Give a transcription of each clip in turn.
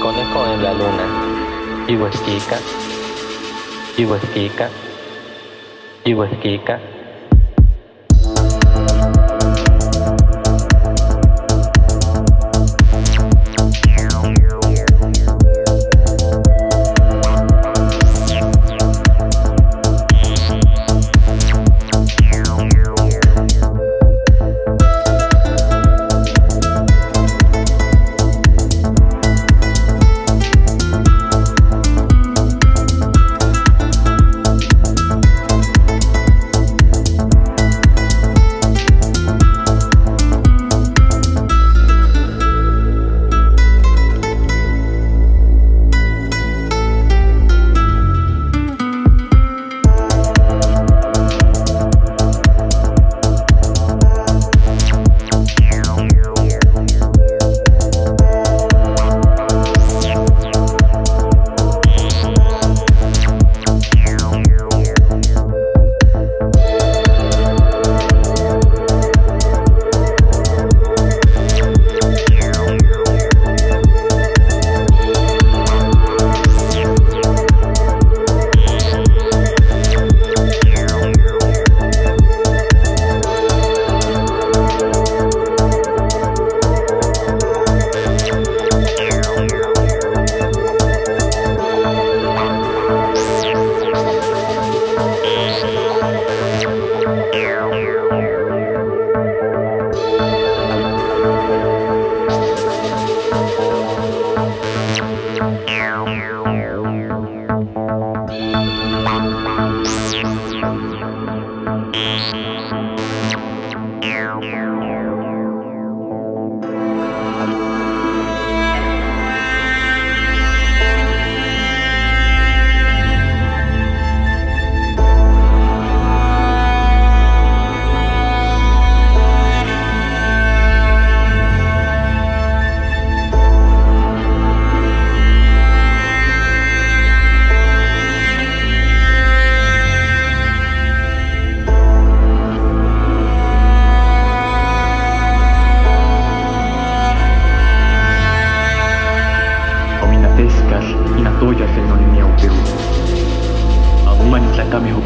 conejo en la luna. Iweskika. Iweskika. Iweskika. El conejo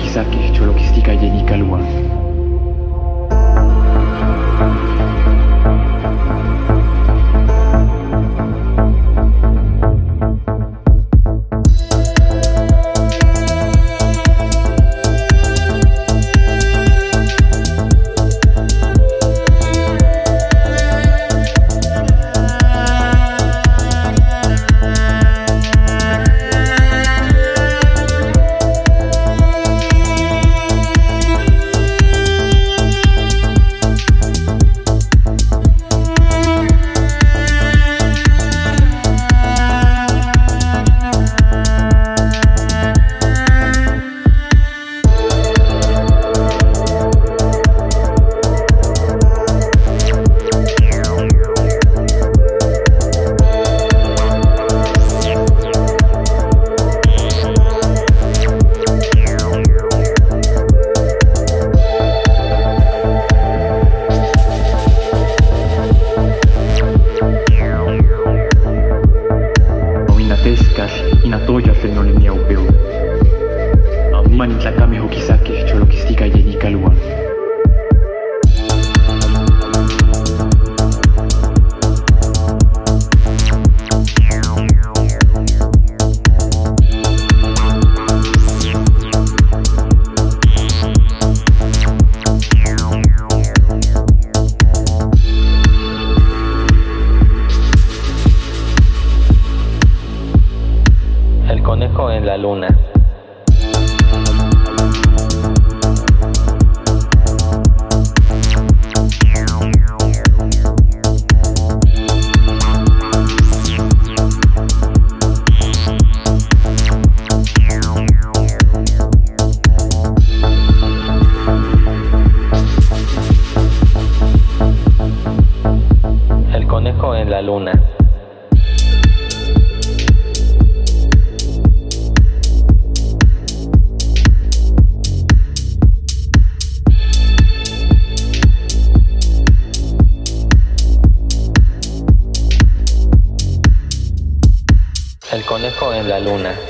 Kisaki. grotescas y na toya fenomenía upeo. Amani tlacame hokisake choloquistica en la luna. En la luna.